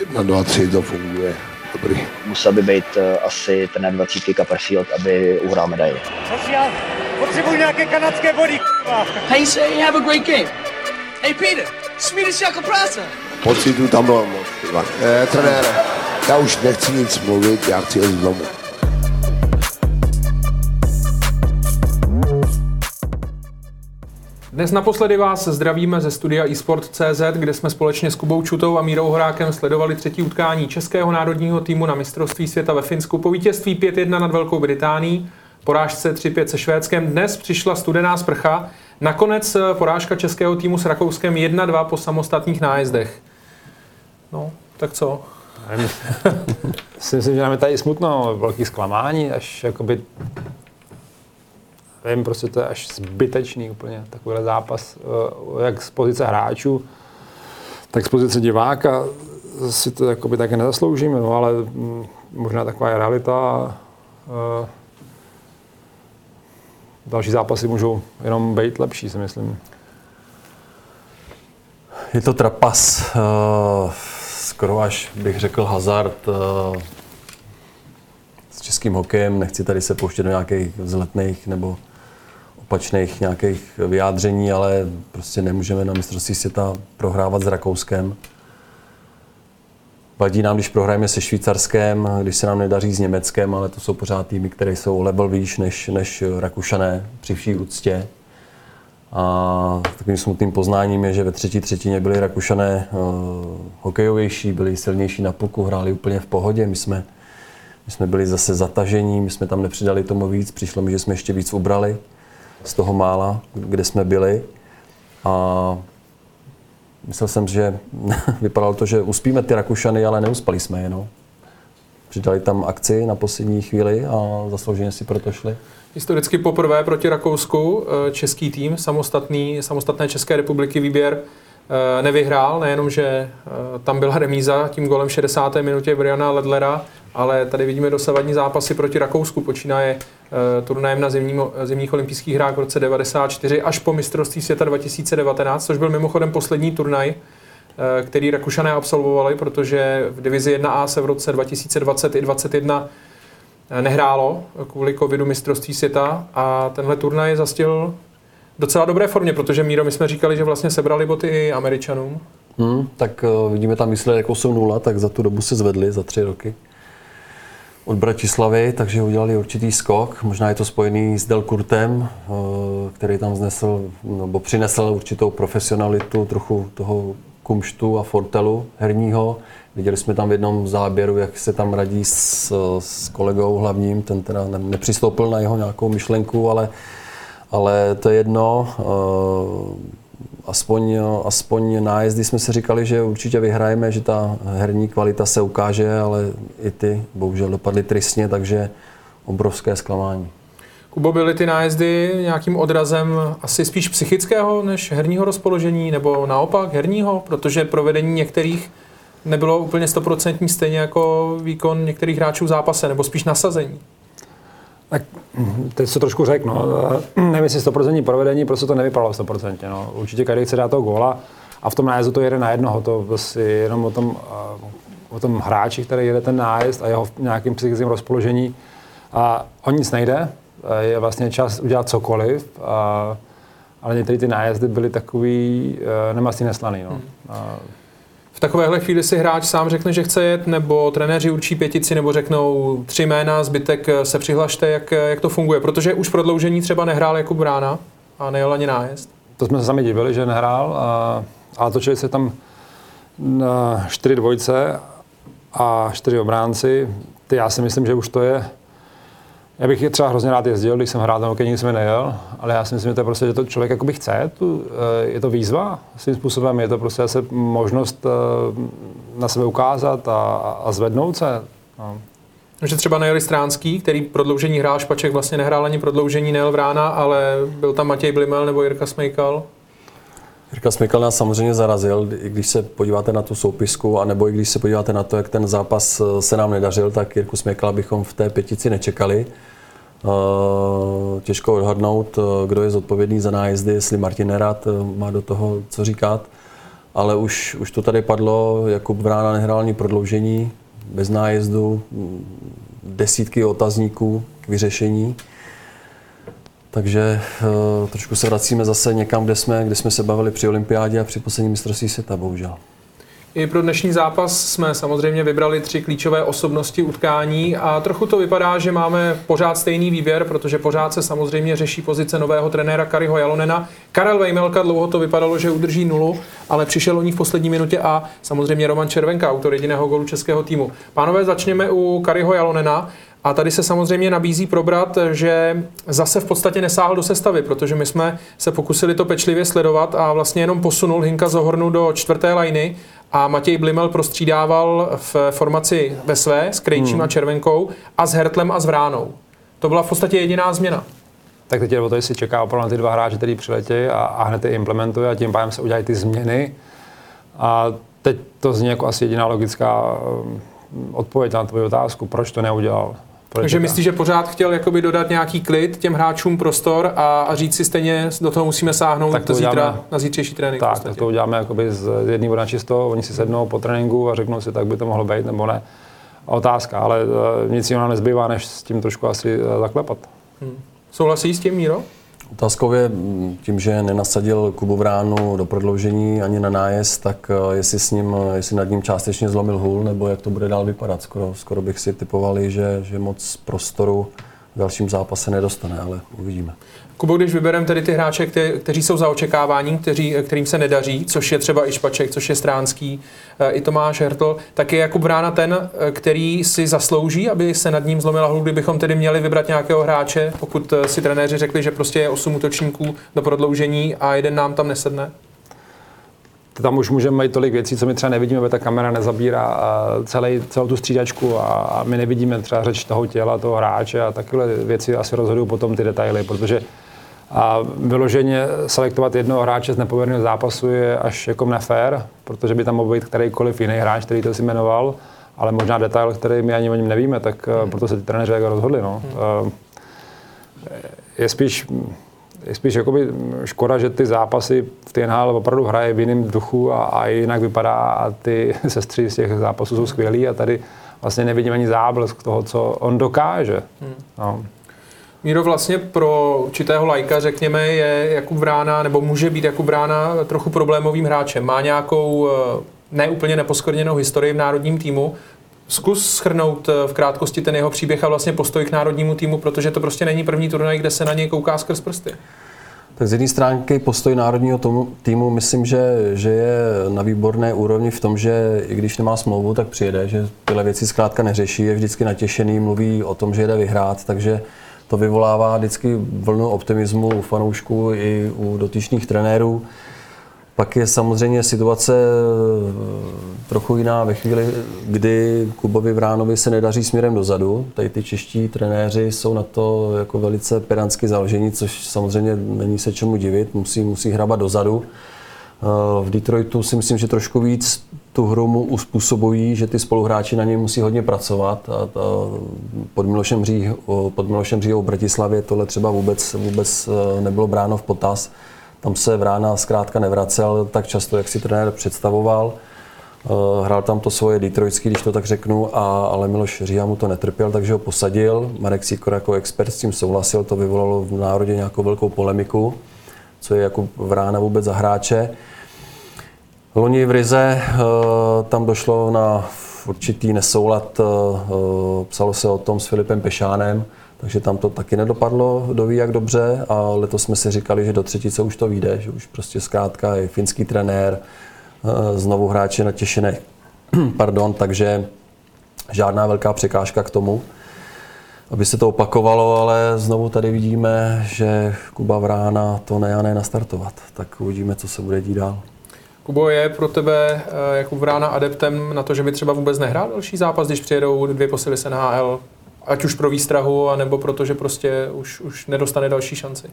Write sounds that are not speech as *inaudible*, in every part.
Jedna, dva, tři, to funguje. Dobrý. Musel by být uh, asi ten 20 Copperfield, aby uhrál medaili. Potřebuji nějaké kanadské body, Hey, say, have a great game. Hey, Peter, Swedish jako práce. Pocitu tam bylo moc. Eh, trenére, já už nechci nic mluvit, já chci jít domů. Dnes naposledy vás zdravíme ze studia eSport.cz, kde jsme společně s Kubou Čutou a Mírou Horákem sledovali třetí utkání českého národního týmu na mistrovství světa ve Finsku po vítězství 5-1 nad Velkou Británií, porážce 3-5 se Švédskem. Dnes přišla studená sprcha, nakonec porážka českého týmu s Rakouskem 1-2 po samostatných nájezdech. No, tak co? *laughs* si myslím, že nám je tady smutno, velký zklamání, až jakoby Vím, prostě to je až zbytečný úplně, takovýhle zápas, eh, jak z pozice hráčů, tak z pozice diváka si to jakoby také nezasloužíme, no, ale mm, možná taková je realita. Eh, další zápasy můžou jenom být lepší, si myslím. Je to trapas, uh, skoro až bych řekl hazard s českým hokejem. Nechci tady se pouštět do nějakých vzletných nebo opačných nějakých vyjádření, ale prostě nemůžeme na mistrovství světa prohrávat s Rakouskem. Vadí nám, když prohrajeme se Švýcarskem, když se nám nedaří s Německem, ale to jsou pořád týmy, které jsou level výš než, než Rakušané při vší úctě. A takovým smutným poznáním je, že ve třetí třetině byli Rakušané uh, hokejovější, byli silnější na pulku, hráli úplně v pohodě. My jsme, my jsme byli zase zatažení, my jsme tam nepřidali tomu víc, přišlo mi, že jsme ještě víc ubrali z toho mála, kde jsme byli. A myslel jsem, že *laughs* vypadalo to, že uspíme ty Rakušany, ale neuspali jsme je. No. Přidali tam akci na poslední chvíli a zaslouženě si proto šli. Historicky poprvé proti Rakousku eh, český tým, samostatný, samostatné České republiky výběr nevyhrál, nejenom, že eh, tam byla remíza tím golem v 60. minutě Briana Ledlera, ale tady vidíme dosavadní zápasy proti Rakousku. Počínaje uh, turnajem na zimním, zimních olympijských hrách v roce 94 až po mistrovství světa 2019, což byl mimochodem poslední turnaj, který Rakušané absolvovali, protože v divizi 1A se v roce 2020 i 2021 eh, nehrálo kvůli covidu mistrovství světa a tenhle turnaj zastil docela dobré formě, protože Míro, my jsme říkali, že vlastně sebrali boty i Američanům. Hmm, tak uh, vidíme tam výsledek 8-0, tak za tu dobu se zvedli, za tři roky od Bratislavy, takže udělali určitý skok. Možná je to spojený s Delkurtem, eh, který tam znesl, nebo přinesl určitou profesionalitu, trochu toho kumštu a fortelu herního. Viděli jsme tam v jednom záběru, jak se tam radí s, s kolegou hlavním, ten teda nepřistoupil na jeho nějakou myšlenku, ale, ale to je jedno. Eh, aspoň, aspoň nájezdy jsme si říkali, že určitě vyhrajeme, že ta herní kvalita se ukáže, ale i ty bohužel dopadly tristně, takže obrovské zklamání. Kubo, byly ty nájezdy nějakým odrazem asi spíš psychického než herního rozpoložení, nebo naopak herního, protože provedení některých nebylo úplně stoprocentní, stejně jako výkon některých hráčů v zápase, nebo spíš nasazení? Tak teď se trošku řeknu. No. Nevím, jestli 100% provedení, prostě to nevypadalo 100%. No. Určitě každý chce dát toho góla a v tom nájezdu to jede na jednoho. To prostě jenom o tom, o tom hráči, který jede ten nájezd a jeho nějakým psychickým rozpoložení. A o nic nejde, je vlastně čas udělat cokoliv, a, ale některé ty nájezdy byly takový uh, nemastný neslaný. No. Hmm. A, takovéhle chvíli si hráč sám řekne, že chce jet, nebo trenéři určí pětici, nebo řeknou tři jména, zbytek se přihlašte, jak, jak to funguje. Protože už prodloužení třeba nehrál Jakub Brána a nejel ani nájezd. To jsme se sami divili, že nehrál, a, ale točili se tam na čtyři dvojce a čtyři obránci. Ty já si myslím, že už to je já bych je třeba hrozně rád jezdil, když jsem hrál tam hokej, nikdy jsem nejel, ale já si myslím, že to je prostě, že to člověk jakoby chce, tu, eh, je to výzva svým způsobem, je to prostě zase možnost eh, na sebe ukázat a, a zvednout se. No. Že třeba nejeli Stránský, který prodloužení hrál, Špaček vlastně nehrál ani prodloužení, nejel Vrána, ale byl tam Matěj Blimel nebo Jirka Smejkal. Jirka Smykal nás samozřejmě zarazil, i když se podíváte na tu soupisku, anebo i když se podíváte na to, jak ten zápas eh, se nám nedařil, tak Jirku Smykala bychom v té pětici nečekali. Eh, těžko odhadnout, eh, kdo je zodpovědný za nájezdy, jestli Martin Nerad má do toho co říkat. ale už, už to tady padlo, Jakub Vrána nehrál ani prodloužení, bez nájezdu, mm, desítky otazníků k vyřešení. Takže trošku se vracíme zase někam, kde jsme, kde jsme se bavili při olympiádě a při poslední mistrovství světa, bohužel. I pro dnešní zápas jsme samozřejmě vybrali tři klíčové osobnosti utkání a trochu to vypadá, že máme pořád stejný výběr, protože pořád se samozřejmě řeší pozice nového trenéra Kariho Jalonena. Karel Vejmelka dlouho to vypadalo, že udrží nulu, ale přišel o ní v poslední minutě a samozřejmě Roman Červenka, autor jediného golu českého týmu. Pánové, začněme u Kariho Jalonena. A tady se samozřejmě nabízí probrat, že zase v podstatě nesáhl do sestavy, protože my jsme se pokusili to pečlivě sledovat a vlastně jenom posunul Hinka Zohornu do čtvrté lajny a Matěj Blimel prostřídával v formaci ve své s Krejčím hmm. a Červenkou a s Hertlem a s Vránou. To byla v podstatě jediná změna. Tak teď je o to, jestli čeká opravdu na ty dva hráče, který přiletějí a, a hned je implementuje a tím pádem se udělají ty změny. A teď to zní jako asi jediná logická um, odpověď na tvoji otázku, proč to neudělal. Takže myslíš, že pořád chtěl jakoby dodat nějaký klid těm hráčům prostor a, a říct si stejně, do toho musíme sáhnout tak to zítra, uděláme, na zítřejší trénink. Tak, tak to uděláme jakoby z jedný na čisto, oni si sednou po tréninku a řeknou si, tak by to mohlo být nebo ne. Otázka, ale uh, nic jiného nezbývá, než s tím trošku asi uh, zaklepat. Hmm. Souhlasí s tím, Míro? Otázkou je tím, že nenasadil Kubu Vránu do prodloužení ani na nájezd, tak eh, jestli, s ním, jestli nad ním částečně zlomil hůl, nebo jak to bude dál vypadat. Skoro, skoro bych si typovali, že, že moc prostoru v dalším zápase nedostane, ale uvidíme. Kubo, když vybereme tedy ty hráče, kte, kteří jsou za očekáváním, kteří, kterým se nedaří, což je třeba i Špaček, což je Stránský, eh, i Tomáš Hertl, tak je Jakub Brána ten, eh, který si zaslouží, aby se nad ním zlomila hlu, kdybychom tedy měli vybrat nějakého hráče, pokud eh, si trenéři řekli, že prostě je 8 útočníků do prodloužení a jeden nám tam nesedne? tam už můžeme mít tolik věcí, co my třeba nevidíme, protože ta kamera nezabírá celý, celou tu střídačku a my nevidíme třeba řeč toho těla, toho hráče a takové věci asi rozhodují potom ty detaily, protože a vyloženě selektovat jednoho hráče z nepověrného zápasu je až jako nefér, protože by tam mohl být kterýkoliv jiný hráč, který to si jmenoval, ale možná detail, který my ani o něm nevíme, tak hmm. proto se ty trenéři jako rozhodli. No. Hmm. Je spíš, je spíš jakoby škoda, že ty zápasy v TNHL opravdu hraje v jiném duchu a, a jinak vypadá a ty *laughs* sestry z těch zápasů jsou skvělí a tady vlastně nevidím ani záblesk toho, co on dokáže. Hmm. No. Míro, vlastně pro určitého lajka, řekněme, je Jakub Vrána, nebo může být Jakub Vrána trochu problémovým hráčem. Má nějakou eh, neúplně neposkorněnou historii v národním týmu. Zkus schrnout eh, v krátkosti ten jeho příběh a vlastně postoj k národnímu týmu, protože to prostě není první turnaj, kde se na něj kouká skrz prsty. Tak z jedné stránky postoj národního tomu, týmu myslím, že, že je na výborné úrovni v tom, že i když nemá smlouvu, tak přijede, že tyhle věci zkrátka neřeší, je vždycky natěšený, mluví o tom, že jde vyhrát, takže to vyvolává vždycky vlnu optimismu u fanoušků i u dotyčných trenérů. Pak je samozřejmě situace eh, trochu jiná ve chvíli, kdy Kubovi Vránovi se nedaří směrem dozadu. Tady ty čeští trenéři jsou na to jako velice pedansky založení, což samozřejmě není se čemu divit, musí, musí hrabat dozadu. Eh, v Detroitu si myslím, že trošku víc tu hru mu uspůsobují, že ty spoluhráči na něj musí hodně pracovat. A, a pod Milošem Říhou, pod Milošem Říhou v Bratislavě tohle třeba vůbec, vůbec eh, nebylo bráno v potaz. Tam se Vrána zkrátka nevracel tak často, jak si trenér představoval. Eh, hrál tam to svoje detroitský, když to tak řeknu, a, ale Miloš Říha mu to netrpěl, takže ho posadil. Marek Sikor jako expert s tím souhlasil, to vyvolalo v národě nějakou velkou polemiku, co je jako Vrána vůbec za hráče. Loni v Rize eh, tam došlo na určitý nesoulad, eh, eh, psalo se o tom s Filipem Pešánem, takže tam to taky nedopadlo, kdo ví jak dobře a letos jsme si říkali, že do třetice už to vyjde, že už prostě zkrátka je finský trenér, znovu hráči natěšené, *clears throat* pardon, takže žádná velká překážka k tomu, aby se to opakovalo, ale znovu tady vidíme, že Kuba Vrána to ne a ne nastartovat. Tak uvidíme, co se bude dít dál. Kubo, je pro tebe jako Vrána adeptem na to, že by třeba vůbec nehrál další zápas, když přijedou dvě posily z NHL, ať už pro výstrahu, anebo protože prostě už, už nedostane další šanci?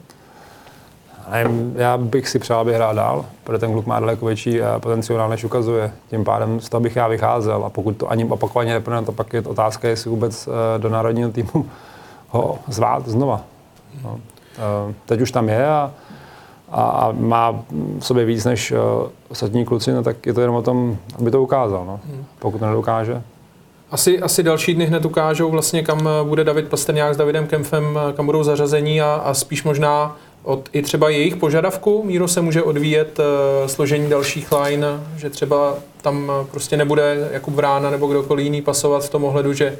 Já bych si přál, aby hrál dál, protože ten kluk má daleko větší eh, potenciál, než ukazuje. Tím pádem z toho bych já vycházel a pokud to ani opakovaně neplne, to pak je otázka, jestli vůbec eh, do národního týmu *laughs* ho zvát znova. No. Teď už tam je a a, a má v sobě víc než uh, ostatní kluci, no tak je to jenom o tom, aby to ukázal. No. Pokud to nedokáže, Asi, asi další dny hned ukážou vlastně, kam eh, bude David Pastrňák s Davidem Kempfem, eh, kam budou zařazení a, a spíš možná od i třeba jejich požadavků míro se může odvíjet uh, složení dalších line, že třeba tam eh, prostě nebude Jakub Vrána nebo kdokoliv jiný pasovat v tom ohledu, že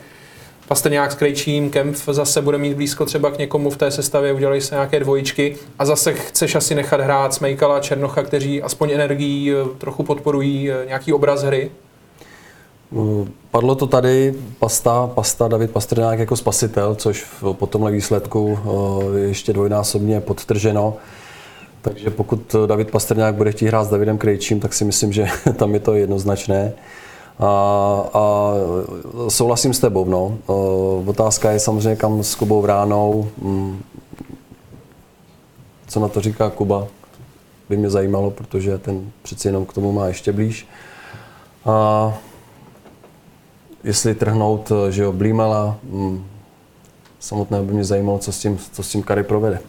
Pastrňák s Krejčím, Kempf zase bude mít blízko třeba k někomu v té sestavě, udělají se nějaké dvojičky a zase chceš asi nechat hrát Smejkala, Černocha, kteří aspoň energií eh, trochu podporují eh, nějaký obraz hry. Mm, Padlo to tady, pasta, pasta David Pastrňák jako spasitel, což po tomhle výsledku eh, je ještě dvojnásobně podtrženo. Takže pokud David Pastrňák bude chtít hrát s Davidem Krejčím, tak si myslím, že *laughs* tam je to jednoznačné. A, a souhlasím s tebou. No. Otázka je samozřejmě, kam s Kubou Vránou. Mm, Co na to říká Kuba, by mě zajímalo, protože ten přeci jenom k tomu má ještě blíž. A jestli trhnout, že jo, Blímala, mm, samotného by mě zajímalo, co s tím, co s tím Kary provede.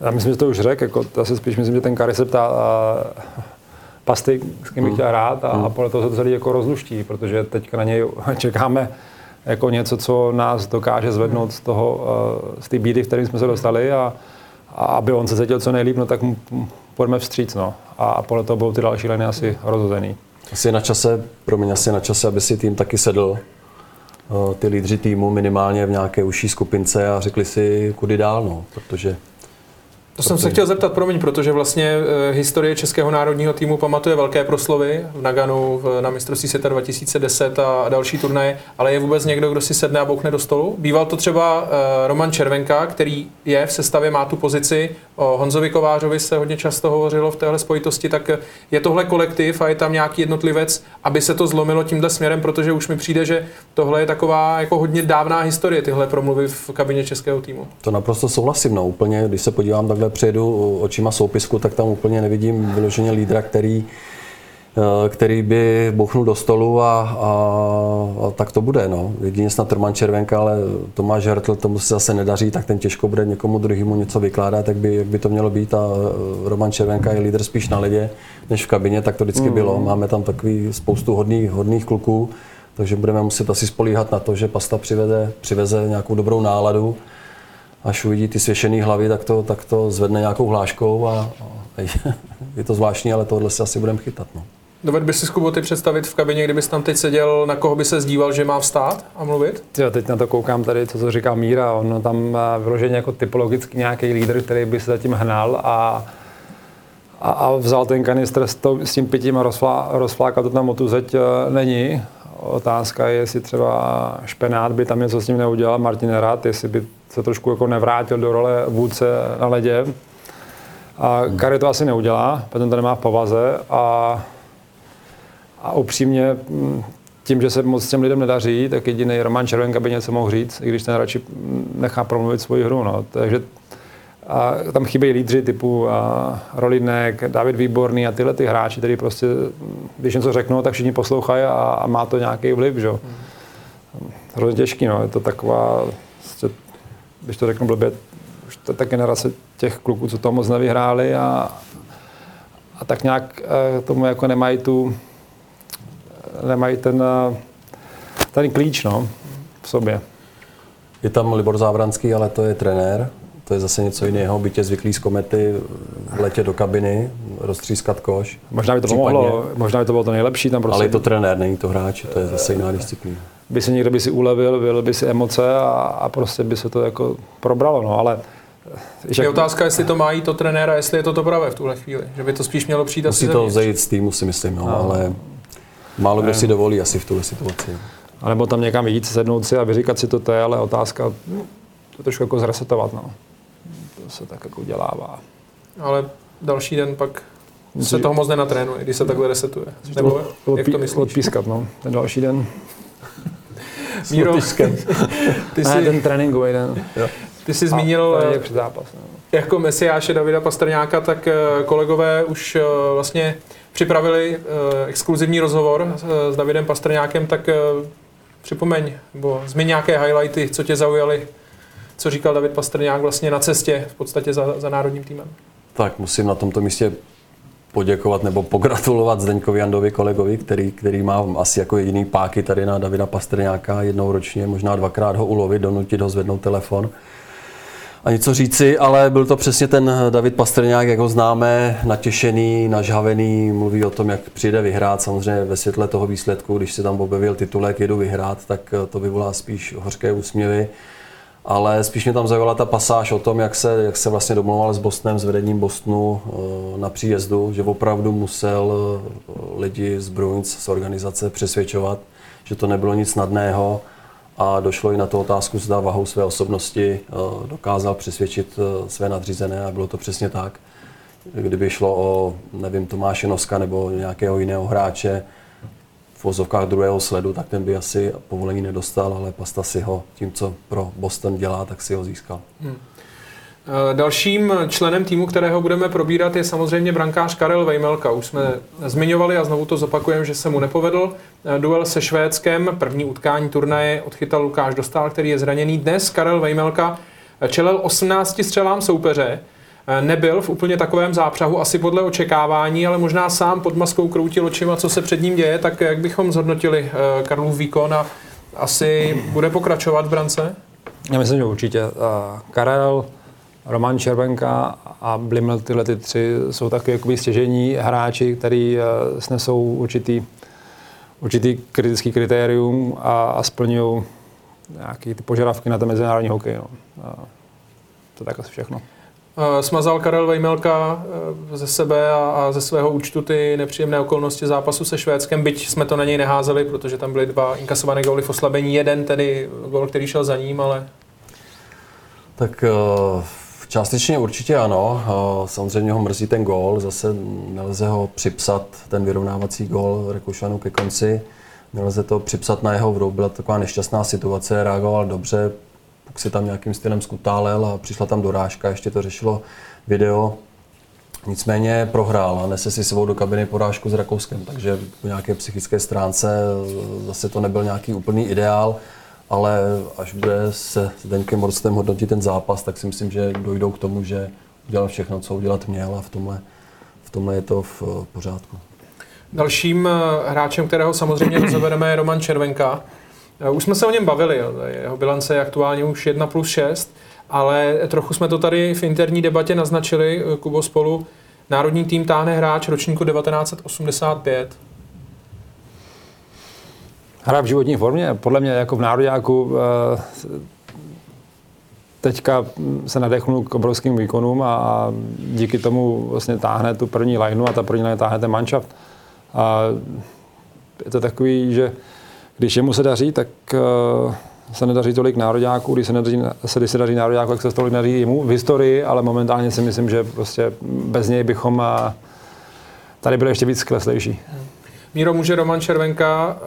Já myslím, že to už řekl, jako, já si spíš myslím, že ten Kary se ptá a, pasty, s kým by chtěl hrát a, a podle toho se to celý jako rozluští, protože teďka na něj *laughs* čekáme jako něco, co nás dokáže zvednout z toho, eh, z té bídy, v které jsme se dostali a, a aby on se cítil co nejlíp, no tak mu půjdeme vstříc, no. A, a podle toho budou ty další liny asi rozhozený. Asi na čase, promiň, asi je na čase, aby si tým taky sedl, eh, ty lídři týmu minimálně v nějaké užší skupince a řekli si, kudy dál, no, protože To jsem se chtěl zeptat, promiň, protože vlastně eh, historie českého národního týmu pamatuje velké proslovy v Naganu na mistrovství světa 2010 a, a další turnaje, ale je vůbec někdo, kdo si sedne a bouchne do stolu? Býval to třeba eh, Roman Červenka, který je v sestavě, má tu pozici. O Honzovi Kovářovi se hodně často hovořilo v téhle spojitosti, tak eh, je tohle kolektiv a je tam nějaký jednotlivec, aby se to zlomilo tímhle směrem, protože už mi přijde, že tohle je taková jako hodně dávná historie, tyhle promluvy v kabině českého týmu. To naprosto souhlasím. No, úplně, když se podívám takhle přijedu očima soupisku, tak tam úplně nevidím vyloženě lídra, který, eh, který by bouchnul do stolu a, a, a tak to bude. No. Jedině snad Roman Červenka, ale Tomáš Hertl, tomu se zase nedaří, tak ten těžko bude někomu druhému něco vykládat, jak by, jak by to mělo být. A eh, Roman Červenka je lídr spíš na ledě, než v kabině, tak to vždycky bylo. Máme tam takový spoustu hodných, hodných kluků, takže budeme muset asi spolíhat na to, že Pasta přiveze, přiveze nějakou dobrou náladu až uvidí ty svěšený hlavy, tak to, tak to zvedne nějakou hláškou a, a je to zvláštní, ale tohle se asi budeme chytat. No. Doved by si Skubo ty představit v kabině, kdybys tam teď seděl, na koho by se zdíval, že má vstát a mluvit? Jo, teď na to koukám tady, co to říká Míra, on tam má vyloženě jako typologicky nějaký lídr, který by se zatím hnal a, a, a vzal ten kanistr s, to, s tím pitím a rozflá, rozflákal to tam o tu zeď, eh, není. Otázka je, jestli třeba Špenát by tam něco s ním neudělal, Martin Rad, jestli by se trošku jako nevrátil do role vůdce na ledě. A Kary to asi neudělá, potom to nemá v povaze a, a upřímně mm, tím, že se moc těm lidem nedaří, tak jediný Roman Červenka by něco mohl říct, i když ten radši nechá promluvit svoji hru. No. Takže a tam chybějí lídři typu a, Rolinek, David Výborný a tyhle ty hráči, který prostě, když něco řeknou, tak všichni poslouchají a, a má to nějaký vliv. Že? Hrozně těžký, no. je to taková, prostě, když to řeknu blbě, už je ta generace těch kluků, co to moc nevyhráli a, a tak nějak eh, tomu jako nemají tu, nemají ten, eh, ten klíč no, v sobě. Je tam Libor Závranský, ale to je trenér. To je zase něco jiného, je zvyklý z komety letět do kabiny, roztřískat koš. Možná by to Případně. pomohlo, možná by to bylo to nejlepší, tam prostě Ale je to trenér, není to hráč, to je zase jiná disciplína. by si někdo by si ulevil, vylil by si emoce a, a prostě by se to jako probralo, no, ale Víš, Je jak- otázka, jestli to má jít to trenéra, jestli je to to pravé v tuhle chvíli. Že by to spíš mělo přijít asi Musí to zevnitř. vzejít z týmu, si myslím, no, ale málo kdo si dovolí asi v tuhle situaci. A nebo tam někam jít, sednout si a vyříkat si to, to je, ale otázka to trošku jako zresetovat, no. Se tak jako udělává. Ale další den pak se toho moc nenatrénuje, když se takhle resetuje. Nebo jak to myslíš? Odpískat, no. Ten další den. *laughs* Míro, *laughs* ty Ne, ten jsi, tréninkový den. ty jsi zmínil eh, zápas. No. jako mesiáše Davida Pastrňáka, tak eh, kolegové už eh, vlastně připravili exkluzivní rozhovor s- Davidem Pastrňákem, tak připomeň, nebo zmiň nějaké highlighty, co tě zaujaly co říkal David Pastrňák vlastně na cestě v podstatě za, za národním týmem. Tak musím na tomto místě poděkovat nebo pogratulovat Zdeňkovi Jandovi kolegovi, který, který má asi jako jediný páky tady na Davida Pastrňáka jednou ročně, možná dvakrát ho ulovit, donutit ho zvednout telefon a něco říci, ale byl to přesně ten David Pastrňák, jak ho známe, natěšený, nažhavený, mluví o tom, jak přijde vyhrát. Samozřejmě ve světle toho výsledku, když se tam objevil titulek jedu vyhrát, tak to vyvolá spíš hořké úsměvy. Ale spíš mě tam zaujala ta pasáž o tom, jak se, jak se vlastně domluval s Bostonem, s vedením Bostonu eh, na příjezdu, že opravdu musel eh, lidi z Bruins, z organizace přesvědčovat, že to nebylo nic snadného a došlo i na tu otázku, zda vahou své osobnosti eh, dokázal přesvědčit své nadřízené a bylo to přesně tak. Kdyby šlo o, nevím, Tomáše Noska nebo nějakého jiného hráče v vozovkách druhého sledu, tak ten by asi povolení nedostal, ale Pasta si ho tím, co pro Boston dělá, tak si ho získal. Hmm. Eh, dalším členem týmu, kterého budeme probírat, je samozřejmě brankář Karel Vejmelka. Už jsme zmiňovali a znovu to zopakujeme, že se mu nepovedl. Eh, duel se Švédskem, první utkání turnaje odchytal Lukáš Dostal, který je zraněný. Dnes Karel Vejmelka čelil 18 střelám soupeře. Eh, nebyl v úplně takovém zápřahu, asi podle očekávání, ale možná sám pod maskou kroutil očima, co se před ním děje. Tak jak bychom zhodnotili Karlův výkon a asi bude pokračovat v brance? Já myslím, že určitě. Karel Roman Červenka a Blimel, tyhle ty tři jsou taky jakoby stěžení hráči, který snesou určitý, určitý kritický kritérium a, a splňují nějaké ty požadavky na ten mezinárodní hokej. No. To tak asi všechno. Smazal Karel Vejmelka e, ze sebe a, a ze svého účtu ty nepříjemné okolnosti zápasu se Švédskem, byť jsme to na něj neházeli, protože tam byly dva inkasované góly v oslabení. Jeden tedy gól, který šel za ním, ale... Tak uh Částečně určitě ano. Samozřejmě ho mrzí ten gól, zase nelze ho připsat, ten vyrovnávací gól Rekušanu ke konci. Nelze to připsat na jeho vrou, byla taková nešťastná situace, reagoval dobře, pak si tam nějakým stylem skutálel a přišla tam dorážka, ještě to řešilo video. Nicméně prohrál a nese si svou do kabiny porážku s Rakouskem, takže po nějaké psychické stránce zase to nebyl nějaký úplný ideál ale až bude se Zdeňkem Morstem hodnotit ten zápas, tak si myslím, že dojdou k tomu, že udělal všechno, co udělat měl a v tomhle, v tomhle je to v pořádku. Dalším eh, hráčem, kterého samozřejmě rozebereme, je Roman Červenka. Eh, už jsme se o něm bavili, jeho bilance je aktuálně už 1 plus 6, ale trochu jsme to tady v interní debatě naznačili, eh, Kubo spolu. Národní tým táhne hráč ročníku 1985, hra v životní formě. Podle mě jako v národňáku eh, teďka se nadechnul k obrovským výkonům a díky tomu vlastně táhne tu první lineu a ta první line táhne ten manšaft. A je to takový, že když jemu se daří, tak eh, se nedaří tolik národňáků, když se, nedaří, se, když se daří národňáků, tak se tolik daří jemu v historii, ale momentálně si myslím, že prostě bez něj bychom eh, tady byli ještě víc skleslejší. Míro, může Roman Červenka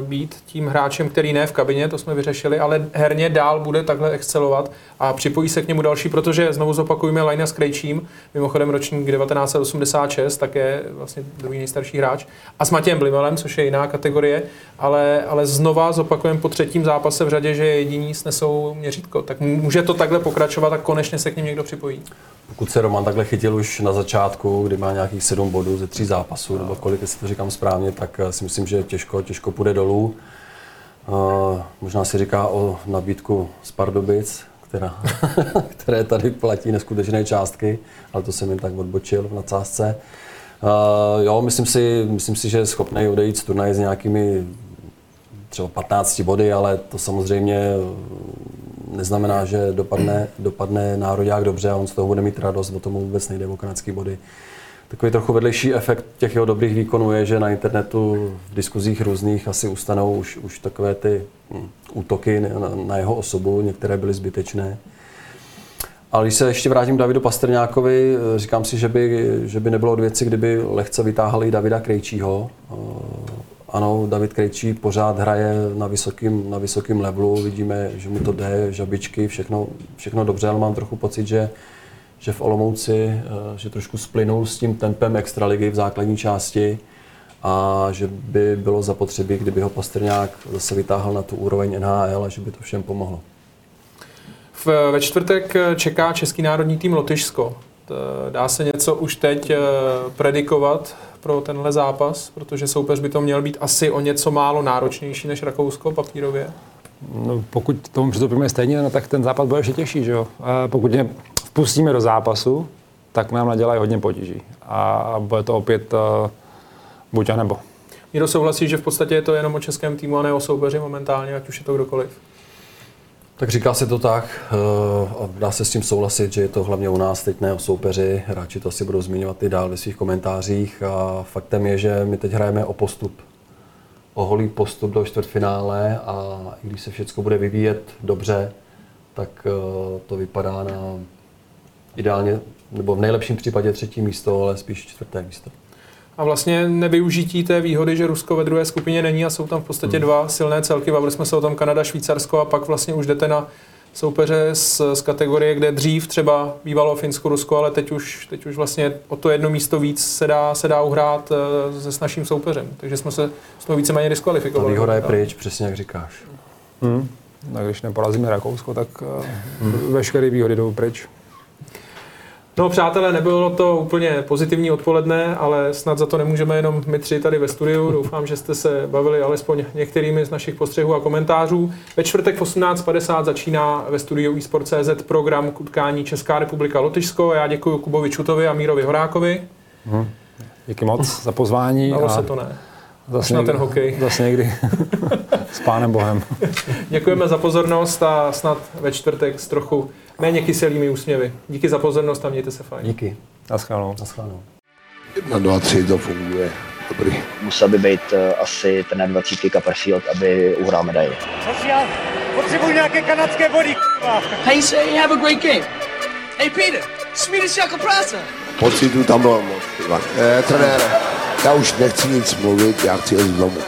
uh, být tím hráčem, který ne v kabině, to jsme vyřešili, ale herně dál bude takhle excelovat a připojí se k němu další, protože znovu zopakujeme Lajna s Krejčím, mimochodem ročník 1986, také vlastně druhý nejstarší hráč, a s Matějem Blimelem, což je jiná kategorie, ale, ale znova zopakujeme po třetím zápase v řadě, že jediní snesou měřítko. Tak může to takhle pokračovat a konečně se k ním někdo připojí. Pokud se Roman takhle chytil už na začátku, kdy má nějakých sedm bodů ze tří zápasů, nebo kolik, jestli to říkám správně, tak eh, si myslím, že těžko, těžko půjde dolů. Uh, možná si říká o nabídku z Pardubic, která, *laughs* které tady platí neskutečné částky, ale to jsem jen tak odbočil v nadsázce. Uh, jo, myslím si, myslím si, že je schopný odejít z turnaje s nějakými třeba 15 body, ale to samozřejmě neznamená, že dopadne, dopadne národák dobře a on z toho bude mít radost, o tomu vůbec nejde o kanadský body. Takový trochu vedlejší efekt těch jeho dobrých výkonů je, že na internetu v diskuzích různých asi ustanou už, už takové ty hm, útoky na, na jeho osobu, některé byly zbytečné. Ale když se ještě vrátím k Davidu Pastrňákovi, říkám si, že by, že by nebylo od věci, kdyby lehce vytáhli Davida Krejčího. Ano, David Krejčí pořád hraje na vysokém na vysokým levelu, vidíme, že mu to jde, žabičky, všechno, všechno dobře, ale mám trochu pocit, že, že v Olomouci, eh, že trošku splynul s tím tempem extraligy v základní části a že by bylo zapotřebí, kdyby ho Pastrňák zase vytáhl na tu úroveň NHL a že by to všem pomohlo. V, ve čtvrtek čeká český národní tým Lotyšsko. Dá se něco už teď eh, predikovat pro tenhle zápas, protože soupeř by to měl být asi o něco málo náročnější než Rakousko papírově. No, pokud tomu přistoupíme stejně, no, tak ten zápas bude ještě těžší. Že jo? A pokud je vpustíme do zápasu, tak nám nadělají hodně potíží. A bude to opět uh, buď a nebo. Míro souhlasí, že v podstatě je to jenom o českém týmu a ne o soupeři momentálně, ať už je to kdokoliv. Tak říká se to tak, eh, a dá se s tím souhlasit, že je to hlavně u nás, teď ne o soupeři, hráči to asi budou zmiňovat i dál ve svých komentářích a faktem je, že my teď hrajeme o postup. O holý postup do čtvrtfinále a i když se všechno bude vyvíjet dobře, tak eh, to vypadá na ideálně, nebo v nejlepším případě třetí místo, ale spíš čtvrté místo. A vlastně nevyužití té výhody, že Rusko ve druhé skupině není a jsou tam v podstatě Hmm. dva silné celky. Bavili jsme se o tom Kanada, Švýcarsko a pak vlastně už jdete na soupeře z, z kategorie, kde dřív třeba bývalo Finsko, Rusko, ale teď už, teď už vlastně o to jedno místo víc se dá, se dá uhrát eh, se s naším soupeřem. Takže jsme se z toho víceméně Ta diskvalifikovali. výhoda je pryč, přesně jak říkáš. Hmm. A když neporazíme Rakousko, tak uh, veškeré výhody jdou pryč. No přátelé, nebylo to úplně pozitivní odpoledne, ale snad za to nemůžeme jenom my tři tady ve studiu. Doufám, že jste se bavili alespoň některými z našich postřehů a komentářů. Ve čtvrtek v 18.50 začíná ve studiu eSport.cz program k utkání Česká republika Lotyšsko. Já děkuji Kubovi Čutovi a Mírovi Horákovi. Díky moc za pozvání. Dalo a se to ne. zase na někdy, ten hokej. Zase někdy *laughs* s pánem Bohem. Děkujeme za pozornost a snad ve čtvrtek s trochu méně kyselými úsměvy. Díky za pozornost a mějte se fajn. Díky. Naschledanou. Naschledanou. Jedna, dva, tři, to funguje. Dobrý. Musel by být eh, asi trenér 20 Copperfield, aby uhrál medaili. Prosím, já potřebuji nějaké kanadské body, k***a. How you say? Have a great game. Hey, Peter, Swedish Yako Prasa. Pocitu tam bylo moc. Eh, trenére, já už nechci nic mluvit, já chci jít domů.